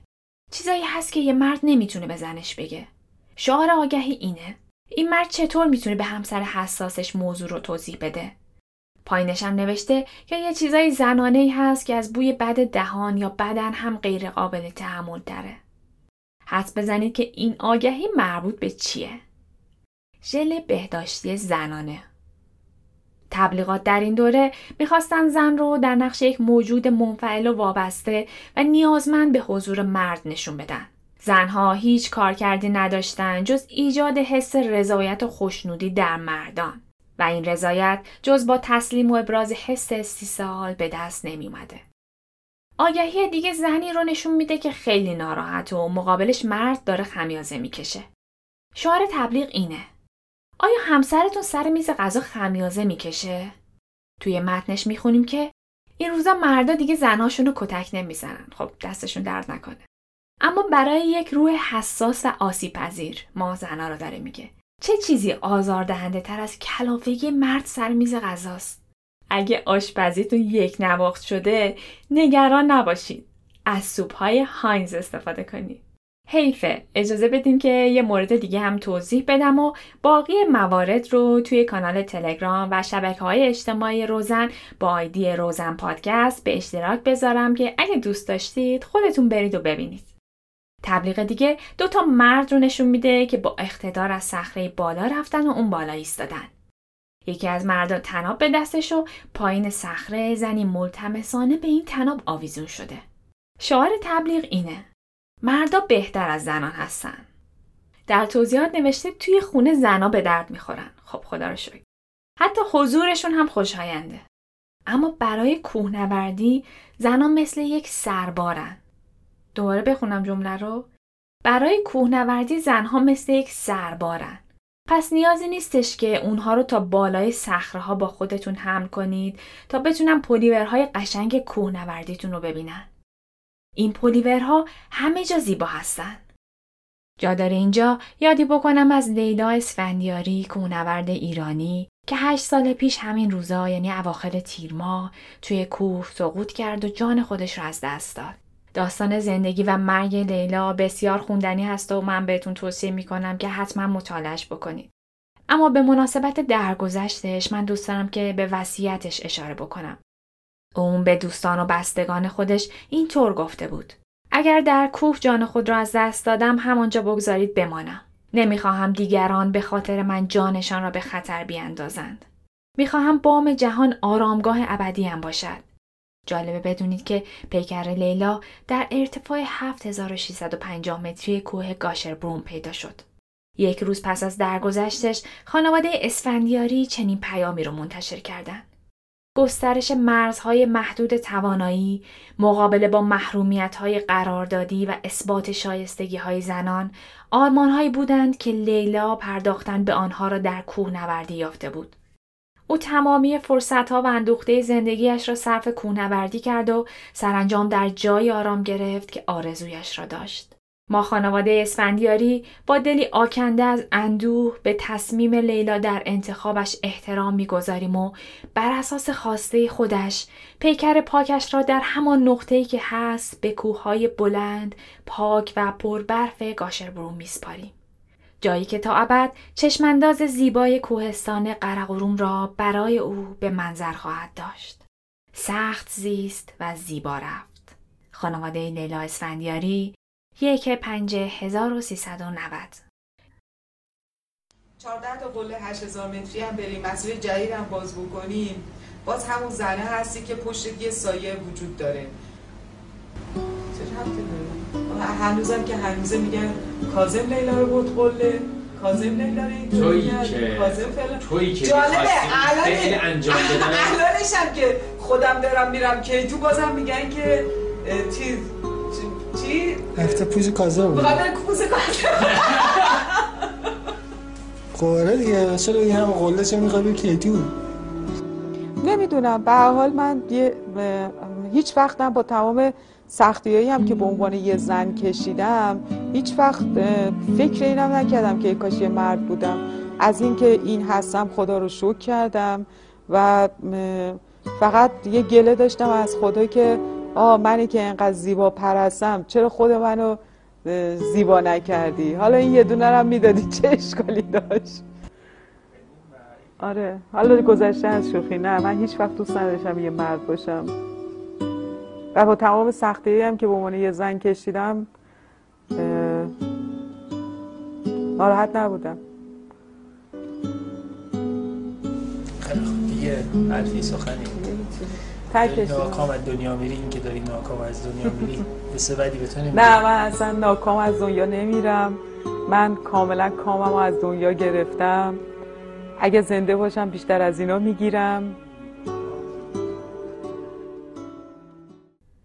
چیزایی هست که یه مرد نمی‌تونه به زنش بگه. شعار آگهی اینه. این مرد چطور می‌تونه به همسر حساسش موضوع رو توضیح بده؟ پایینش هم نوشته که یه چیزای زنانه ای هست که از بوی بد دهان یا بدن هم غیر قابل تحمل داره. حد بزنید که این آگهی مربوط به چیه؟ ژل بهداشتی زنانه تبلیغات در این دوره می‌خواستن زن رو در نقش یک موجود منفعل و وابسته و نیازمند به حضور مرد نشون بدن. زنها هیچ کارکردی نداشتن جز ایجاد حس رضایت و خوشنودی در مردان و این رضایت جز با تسلیم و ابراز حس استیصال به دست نمی اومده. آگهی دیگه زنی رو نشون میده که خیلی ناراحت و مقابلش مرد داره خمیازه می‌کشه. شعار تبلیغ اینه. آیا همسرتون سر میز غذا خمیازه می‌کشه؟ توی متنش می‌خونیم که این روزا مردا دیگه زنهاشون رو کتک نمی‌زنن. خب دستشون درد نکنه. اما برای یک روح حساس و آسیب پذیر ما زنها رو داره میگه. چه چیزی آزاردهنده تر از کلافگی مرد سر میز غذاست؟ اگه آشپزیتون یک نواخت شده نگران نباشید. از سوپ های هاینز استفاده کنید. حیفه اجازه بدیم که یه مورد دیگه هم توضیح بدم و باقی موارد رو توی کانال تلگرام و شبکه های اجتماعی روزن با آیدی روزن پادکست به اشتراک بذارم که اگه دوست داشتید خودتون برید و ببینید. تبلیغ دیگه دو تا مرد رو نشون میده که با اقتدار از صخره بالا رفتن و اون بالا ایستادن. یکی از مردان تناب به دستش و پایین صخره زنی ملتمسانه به این تناب آویزون شده. شعار تبلیغ اینه. مردا بهتر از زنان هستن. در توضیحات نوشته توی خونه زنا به درد می‌خورن. خب خدا رو شکر. حتی حضورشون هم خوشاینده. اما برای کوهنوردی زنان مثل یک سربارن. دوباره بخونم جمله رو. برای کوهنوردی زنها مثل یک سربارن. پس نیازی نیستش که اونها رو تا بالای صخره با خودتون حمل کنید تا بتونن پلیورهای قشنگ کوهنوردیتون رو ببینن. این پلیورها همه جا زیبا هستن. جا داره اینجا یادی بکنم از لیلا اسفندیاری کوهنورد ایرانی که هشت سال پیش همین روزا یعنی اواخر تیرما توی کوه سقوط کرد و جان خودش رو از دست داد. داستان زندگی و مرگ لیلا بسیار خوندنی هست و من بهتون توصیه می‌کنم که حتما مطالعش بکنید. اما به مناسبت درگذشتش من دوست دارم که به وصیتش اشاره بکنم. اون به دوستان و بستگان خودش اینطور گفته بود. اگر در کوه جان خود را از دست دادم همانجا بگذارید بمانم. نمی‌خواهم دیگران به خاطر من جانشان را به خطر بیاندازند. می‌خواهم بام جهان آرامگاه ابدیم باشد. جالبه بدونید که پیکر لیلا در ارتفاع 7650 متری کوه گاشربروم پیدا شد. یک روز پس از درگذشتش خانواده اسفندیاری چنین پیامی رو منتشر کردند. گسترش مرزهای محدود توانایی، مقابله با محرومیت های قراردادی و اثبات شایستگی های زنان، آرمان بودند که لیلا پرداختن به آنها را در کوه نوردی یافته بود. او تمامی فرصت ها و اندوخته زندگیش را صرف کوهنوردی کرد و سرانجام در جای آرام گرفت که آرزویش را داشت. ما خانواده اسفندیاری با دلی آکنده از اندوه به تصمیم لیلا در انتخابش احترام می‌گذاریم و بر اساس خواسته خودش پیکر پاکش را در همان نقطه‌ای که هست به کوههای بلند، پاک و پربرف گاشربروم میسپاریم. جایی که تا ابد چشمانداز زیبای کوهستان قرقروم را برای او به منظر خواهد داشت. سخت زیست و زیبا رفت. خانواده لیلا اسفندیاری یک پنج هزار و سیصد و نود. 14 تا قله 8000 متری هم بریم. مسیر جدید هم باز بکنیم. باز همون زنه هستی که پشت یه سایه وجود داره. هنوزم که هنوزه میگن کازم لیلا رو بود قله. کازم لیلا رو تویی که کازم تویی که جالبه. الان انجام بدن. الانش هم که خودم برم میرم که تو بازم میگن که چیز چی؟ هفته پوز کازم بخاطر پوز کازم خوره دیگه چرا این هم قله چه می‌خوای به کیتی بود. نمی‌دونم. به حال من هیچ وقتم با تمام سختی هم که به عنوان یه زن کشیدم هیچ وقت فکر اینم نکردم که کاش یه مرد بودم. از اینکه این هستم خدا رو شکر کردم و فقط یه گله داشتم از خدا که آه منی که اینقدر زیبا پرستم. چرا خود منو زیبا نکردی؟ حالا این یه دونه هم می‌دادی چه اشکالی داشت؟ آره حالا گذشته از شوخی. نه من هیچ وقت دوست نداشتم یه مرد باشم. و با تمام سختی هم که به عنوان یه زن کشیدم ناراحت نبودم. دیگه حرفی سخنی؟ ناکام از دنیا میری این که داری ناکام از دنیا میری به بدی به نه من اصلا ناکام از دنیا نمیرم. من کاملا کامم از دنیا گرفتم. اگه زنده باشم بیشتر از اینا می‌گیرم.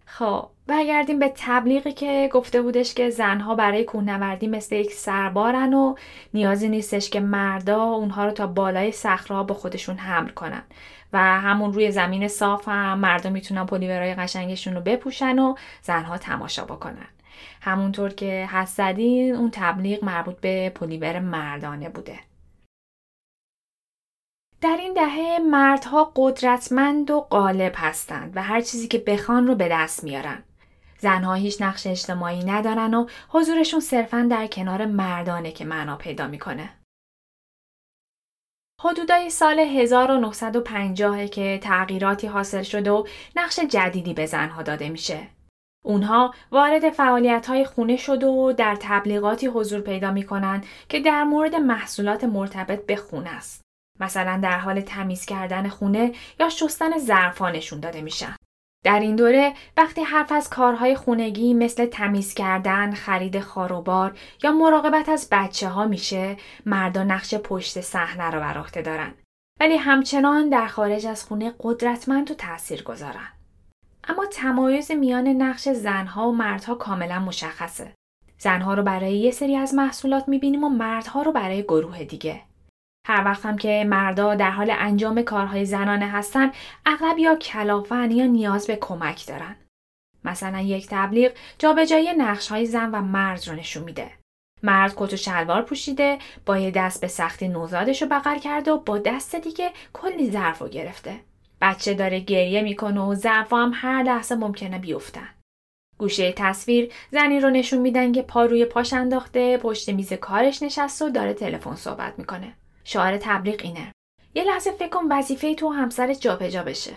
خب برگردیم به تبلیغی که گفته بودش که زنها برای کوهنوردی مثل یک سربارن و نیازی نیستش که مردا اونها رو تا بالای صخره با خودشون حمل کنن. و همون روی زمین صاف هم مردم می‌تونن پلیورای قشنگشون رو بپوشن و زنها تماشا بکنن همونطور که حس زدین اون تبلیغ مربوط به پلیور مردانه بوده در این دهه مردها قدرتمند و غالب هستند و هر چیزی که بخوان رو به دست میارن. زنها هیچ نقش اجتماعی ندارن و حضورشون صرفا در کنار مردانه که معنا پیدا می‌کنه. حدودای سال 1950 که تغییراتی حاصل شده و نقش جدیدی به زنها داده میشه. اونها وارد فعالیت های خونه شده و در تبلیغاتی حضور پیدا می‌کنن که در مورد محصولات مرتبط به خونه است. مثلا در حال تمیز کردن خونه یا شستن ظرفا نشون داده میشن. در این دوره وقتی حرف از کارهای خونگی مثل تمیز کردن، خرید خاروبار یا مراقبت از بچه ها میشه، مردا نقش پشت صحنه رو بر عهده دارن. ولی همچنان در خارج از خونه قدرتمند و تأثیر گذارن. اما تمایز میان نقش زنها و مردها کاملا مشخصه. زنها رو برای یه سری از محصولات می‌بینیم و مردها رو برای گروه دیگه. هر وقت هم که مردا در حال انجام کارهای زنانه هستن اغلب یا کلافن یا نیاز به کمک دارن. مثلا یک تبلیغ جابجایی نقش های زن و مرد رو نشون میده. مرد کت و شلوار پوشیده با یه دست به سختی نوزادش رو بغل کرده و با دست دیگه کلی ظرف رو گرفته. بچه داره گریه می‌کنه و ظرف هم هر لحظه ممکنه بیفتن. گوشه تصویر زنی رو نشون میدن که پا روی پاش انداخته پشت میز کارش نشسته و داره تلفن صحبت می‌کنه. شعار تبلیغ اینه یه لحظه فکر کن وظیفه تو همسر جابجا بشه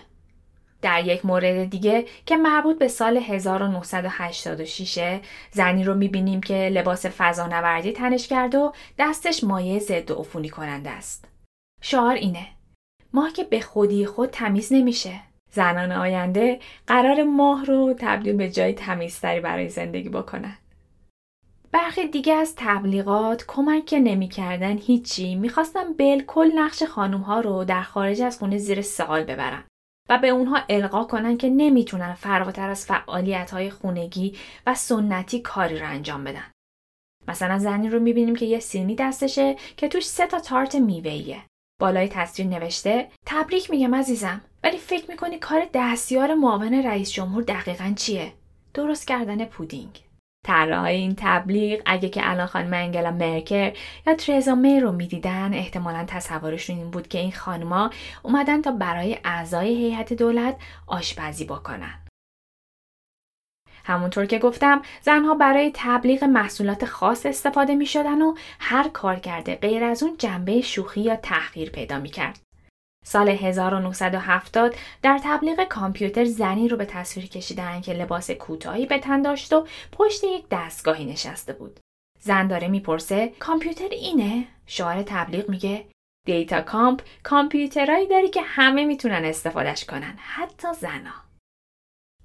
در یک مورد دیگه که مربوط به سال 1986 زنی رو می‌بینیم که لباس فضانوردی تنش کرده و دستش مایه ضد عفونی کننده است. شعار اینه ماه که به خودی خود تمیز نمیشه. زنان آینده قرار ماه رو تبدیل به جای تمیزتری برای زندگی بکنن. برخی دیگه از تبلیغات کمک که نمی‌کردن هیچی می‌خواستن بالکل نقش خانوم ها رو در خارج از خونه زیر سوال ببرن و به اونها القا کنن که نمی‌تونن فراتر از فعالیت های خونگی و سنتی کاری رو انجام بدن. مثلا زنی رو می‌بینیم که یه سینی دستشه که توش سه تا تارت میوهیه. بالای تصویر نوشته تبریک میگم عزیزم ولی فکر می‌کنی کار دستیار معاون رئیس جمهور دقیقا چیه؟ درست کردن پودینگ. طراحهای این تبلیغ اگه که الان خانم انگلا مرکر یا ترزا می رو می‌دیدن احتمالا تصورشون این بود که این خانما اومدن تا برای اعضای هیئت دولت آشپزی بکنن. همونطور که گفتم زنها برای تبلیغ محصولات خاص استفاده می شدن و هر کار کرده غیر از اون جنبه شوخی یا تحقیر پیدا می کرد. سال 1970 در تبلیغ کامپیوتر زنی رو به تصویر کشیدن که لباس کوتاهی به تن داشت و پشت یک دستگاهی نشسته بود. زن داره می‌پرسه کامپیوتر اینه؟ شعار تبلیغ میگه دیتا کامپ کامپیوترهایی داری که همه می‌تونن استفادهش کنن حتی زنا.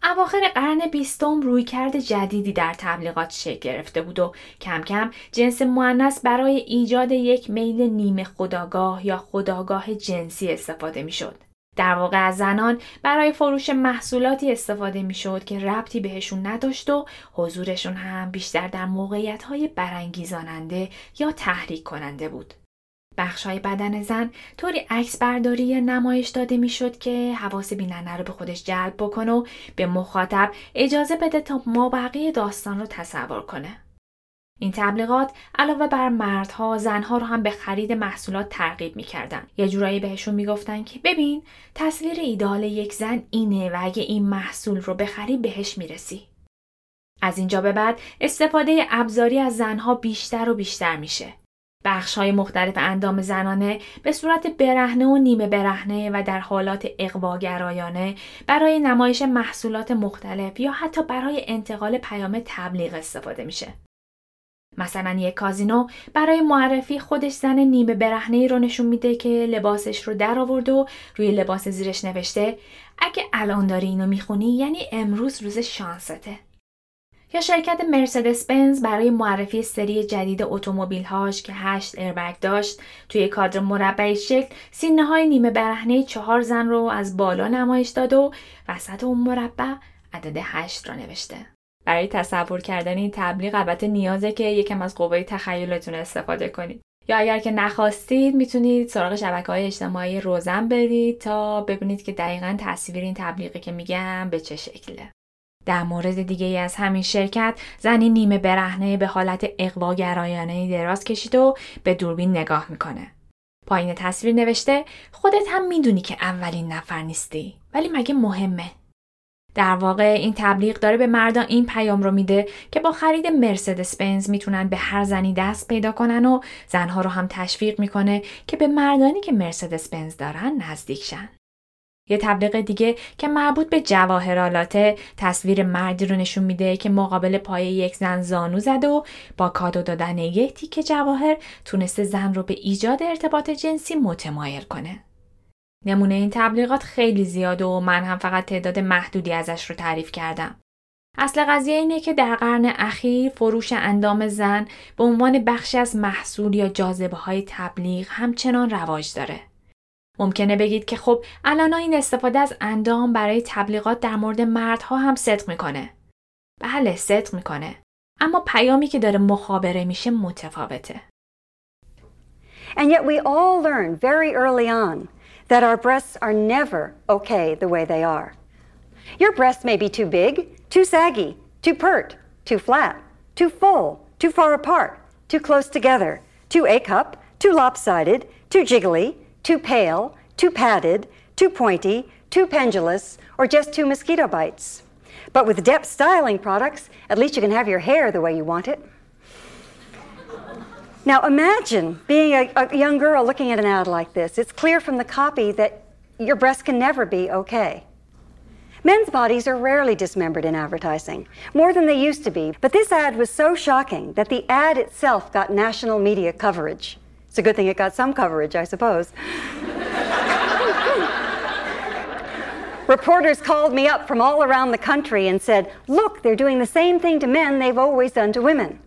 اواخر قرن بیستم رویکرد جدیدی در تبلیغات شکل گرفته بود و کم کم جنس معنس برای ایجاد یک میل نیمه خداگاه یا خداگاه جنسی استفاده می‌شد. در واقع از زنان برای فروش محصولاتی استفاده می‌شد که ربطی بهشون نداشت و حضورشون هم بیشتر در موقعیت های برانگیزاننده یا تحریک کننده بود. بخشای بدن زن طوری عکس برداری نمایش داده می‌شد که حواس بیننده رو به خودش جلب بکنه و به مخاطب اجازه بده تا ما بقیه داستان رو تصور کنه. این تبلیغات علاوه بر مردها زنها رو هم به خرید محصولات ترغیب می‌کردن. یه جورایی بهشون می‌گفتن که ببین تصویر ایدال یک زن اینه و اگه این محصول رو بخری بهش می‌رسی. از اینجا به بعد استفاده ابزاری از زنها بیشتر و بیشتر میشه. بخش های مختلف اندام زنانه به صورت برهنه و نیمه برهنه و در حالات اقواگرایانه برای نمایش محصولات مختلف یا حتی برای انتقال پیام تبلیغ استفاده میشه. مثلا یک کازینو برای معرفی خودش زن نیمه برهنه رو نشون میده که لباسش رو در آورد و روی لباس زیرش نوشته اگه الان داری اینو می‌خونی یعنی امروز روز شانسته. یا شرکت مرسدس بنز برای معرفی سری جدید هاش که هشت ایربگ داشت توی کادر مربعی شکل سینه های نیمه برهنه چهار زن رو از بالا نمایش داد و وسط اون مربع عدد هشت را نوشته. برای تصور کردن این تبلیغ البته نیازه که یکم از قوه تخیلتون استفاده کنید. یا اگر که نخواستید می‌تونید سراغ شبکه های اجتماعی روزن برید تا ببینید که دقیقا تصویر این تبلیغی که میگم به چه شکله. در مورد دیگه ای از همین شرکت زنی نیمه برهنه به حالت اقواگرایانه دراز کشید و به دوربین نگاه می‌کنه. پایین تصویر نوشته خودت هم می‌دونی که اولین نفر نیستی ولی مگه مهمه؟ در واقع این تبلیغ داره به مردان این پیام رو میده که با خرید مرسدس بنز می‌تونن به هر زنی دست پیدا کنن و زنها رو هم تشویق می‌کنه که به مردانی که مرسدس بنز دارن نزدیک شن. یه تبلیغ دیگه که مربوط به جواهرالاته تصویر مردی رو نشون میده که مقابل پای یک زن زانو زده و با کادو دادن یک تیکه جواهر تونسته زن رو به ایجاد ارتباط جنسی متمایل کنه. نمونه این تبلیغات خیلی زیاده و من هم فقط تعداد محدودی ازش رو تعریف کردم. اصل قضیه اینه که در قرن اخیر فروش اندام زن به عنوان بخشی از محصول یا جاذبه های تبلیغ همچنان رواج داره. ممکنه بگید که خب الان این استفاده از اندام برای تبلیغات در مورد مردها هم صدق می‌کنه. بله صدق می‌کنه. اما پیامی که داره مخابره میشه متفاوته. And yet we all learn very early on that our breasts are never okay the way they are. Your breasts may be too big, too saggy, too pert, too flat, too full, too far apart, too close together, too A cup, too lopsided, too jiggly, too pale, too padded, too pointy, too pendulous, or just two mosquito bites. But with depth styling products, at least you can have your hair the way you want it. Now imagine being a, a, young girl looking at an ad like this. It's clear from the copy that your breasts can never be okay. Men's bodies are rarely dismembered in advertising, more than they used to be. But this ad was so shocking that the ad itself got national media coverage. It's a good thing it got some coverage, I suppose. Reporters called me up from all around the country and said, Look, they're doing the same thing to men they've always done to women.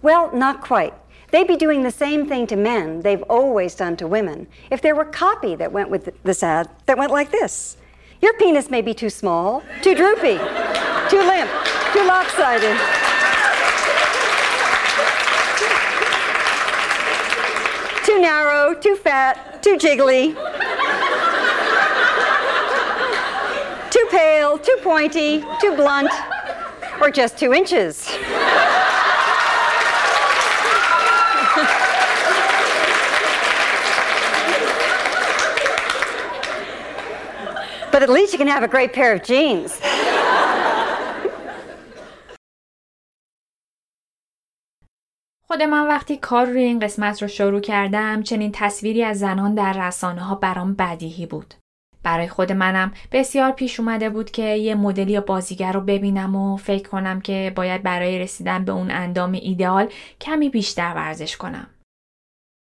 Well, not quite. They'd be doing the same thing to men they've always done to women if there were copy that went with this ad that went like this Your penis may be too small, too droopy, too limp, too lopsided. Too narrow, too fat, too jiggly, too pale, too pointy, too blunt, or just two inches. but at least you can have a great pair of jeans. خود من وقتی کار روی این قسمت رو شروع کردم چنین تصویری از زنان در رسانه ها برام بدیهی بود. برای خود منم بسیار پیش اومده بود که یه مدل یا بازیگر رو ببینم و فکر کنم که باید برای رسیدن به اون اندام ایدئال کمی بیشتر ورزش کنم.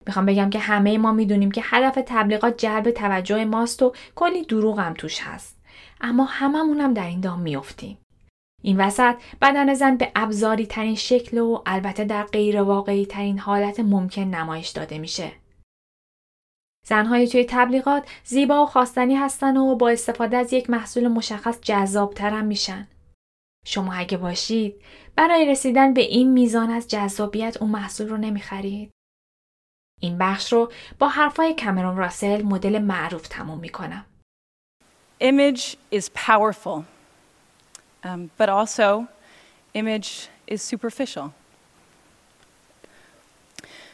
می‌خوام بگم که همه ما می‌دونیم که هدف تبلیغات جلب توجه ماست و کلی دروغ هم توش هست. اما هممونم در این دام میافتیم. این وسط بدن زن به ابزاری ترین شکل و البته در غیر واقعی ترین حالت ممکن نمایش داده میشه. زنهای توی تبلیغات زیبا و خواستنی هستن و با استفاده از یک محصول مشخص جذابترم میشن. شما اگه باشید برای رسیدن به این میزان از جذابیت اون محصول رو نمی‌خرید؟ این بخش رو با حرفای کامرون راسل مدل معروف تموم می‌کنم. Image is powerful, um, but also image is superficial.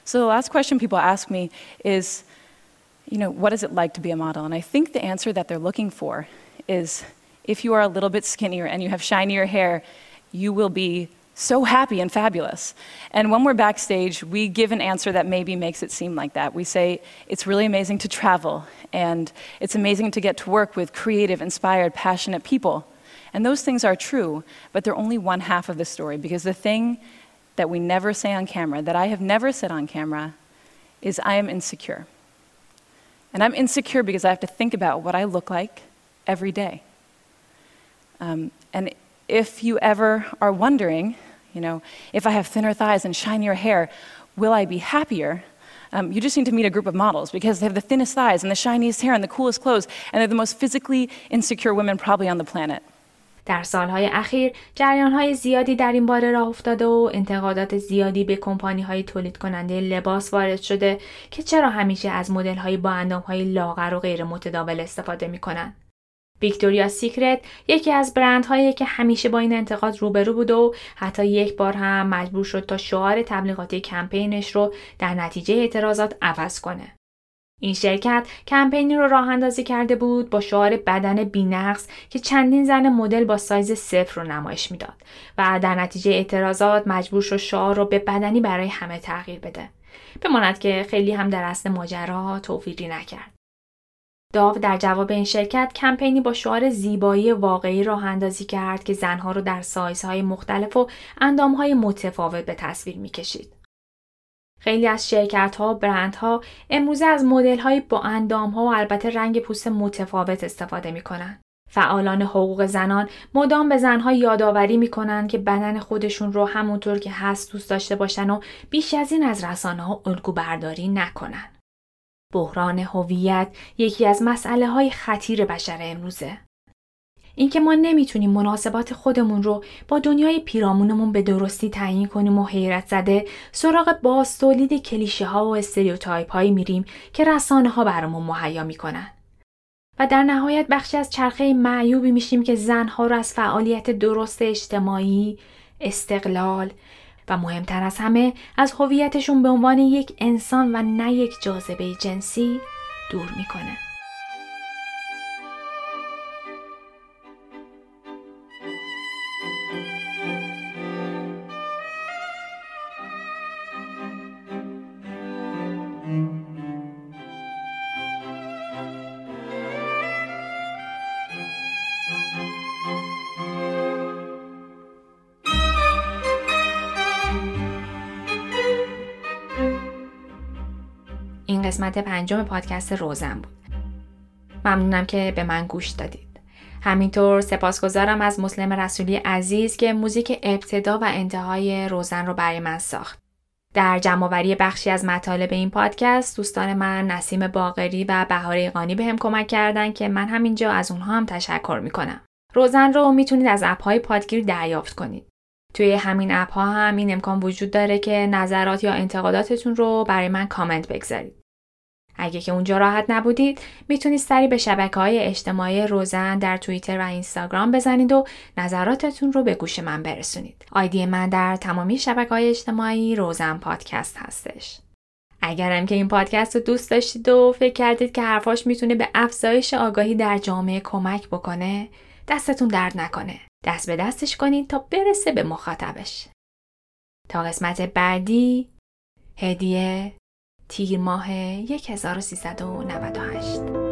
So the last question people ask me is, you know, what is it like to be a model? And I think the answer that they're looking for is if you are a little bit skinnier and you have shinier hair, you will be so happy and fabulous. And when we're backstage, we give an answer that maybe makes it seem like that. We say, it's really amazing to travel, and it's amazing to get to work with creative, inspired, passionate people. And those things are true, but they're only one half of the story because the thing that we never say on camera, that I have never said on camera, is I am insecure. And I'm insecure because I have to think about what I look like every day. Um, and if you ever are wondering, you know, if I have thinner thighs and shinier hair, will I be happier? Um, you just need to meet a group of models because they have the thinnest thighs and the shiniest hair and the coolest clothes, and they're the most physically insecure women probably on the planet. در سالهای اخیر جریانهای زیادی در این باره راه افتاده و انتقادات زیادی به کمپانی های تولید کننده لباس وارد شده که چرا همیشه از مدل های با اندام های لاغر و غیر متداول استفاده می کنند. ویکتوریا سیکرت یکی از برندهایی که همیشه با این انتقاد روبرو بود و حتی یک بار هم مجبور شد تا شعار تبلیغاتی کمپینش رو در نتیجه اعتراضات عوض کنه. این شرکت کمپینی رو راه اندازی کرده بود با شعار بدن بینقص که چندین زن مدل با سایز صفر رو نمایش می‌داد و در نتیجه اعتراضات مجبور شد شعار رو به بدنی برای همه تغییر بده. بماند که خیلی هم در اصل ماجرا توفیقی نکرد. داو در جواب این شرکت کمپینی با شعار زیبایی واقعی راه اندازی کرد که زنها رو در سایزهای مختلف و اندامهای متفاوت به تصویر می‌کشید. خیلی از شرکت ها برند ها امروزه از مدل های با اندام ها و البته رنگ پوست متفاوت استفاده می کنن. فعالان حقوق زنان مدام به زنها یادآوری می‌کنن که بدن خودشون رو همونطور که هست دوست داشته باشن و بیش از این از رسانه ها الگو برداری نکنن. بحران هویت یکی از مسئله های خطیر بشر امروزه. اینکه ما نمی‌تونیم مناسبات خودمون رو با دنیای پیرامونمون به درستی تعیین کنیم و حیرت زده سراغ باز تولید کلیشه ها و استریوتایپ هایی میریم که رسانه ها برامون مهیا می‌کنن. و در نهایت بخشی از چرخه معیوبی میشیم که زنها رو از فعالیت درست اجتماعی، استقلال و مهمتر از همه از هویتشون به عنوان یک انسان و نه یک جاذبه جنسی دور می‌کنه. قسمت پنجم پادکست روزن بود. ممنونم که به من گوش دادید. همینطور سپاسگزارم از مسلم رسولی عزیز که موزیک ابتدا و انتهای روزن رو برای من ساخت. در جمعوری بخشی از مطالب این پادکست دوستان من نسیم باقری و بهار ایقانی به هم کمک کردن که من همینجا از اونها هم تشکر می‌کنم. روزن رو می‌تونید از اپ های پادگیر دریافت کنید. توی همین اپ ها هم این امکان وجود داره که نظرات یا انتقاداتتون رو برای من کامنت بگذارید. اگه که اونجا راحت نبودید می‌تونید سری به شبکه های اجتماعی روزن در توییتر و اینستاگرام بزنید و نظراتتون رو به گوش من برسونید. آیدی من در تمامی شبکه های اجتماعی روزن پادکست هستش. اگرم که این پادکست رو دوست داشتید و فکر کردید که حرفاش می‌تونه به افزایش آگاهی در جامعه کمک بکنه دستتون درد نکنه. دست به دستش کنید تا برسه به مخاطبش. تا قسمت بعدی هدیه تیر ماه 1398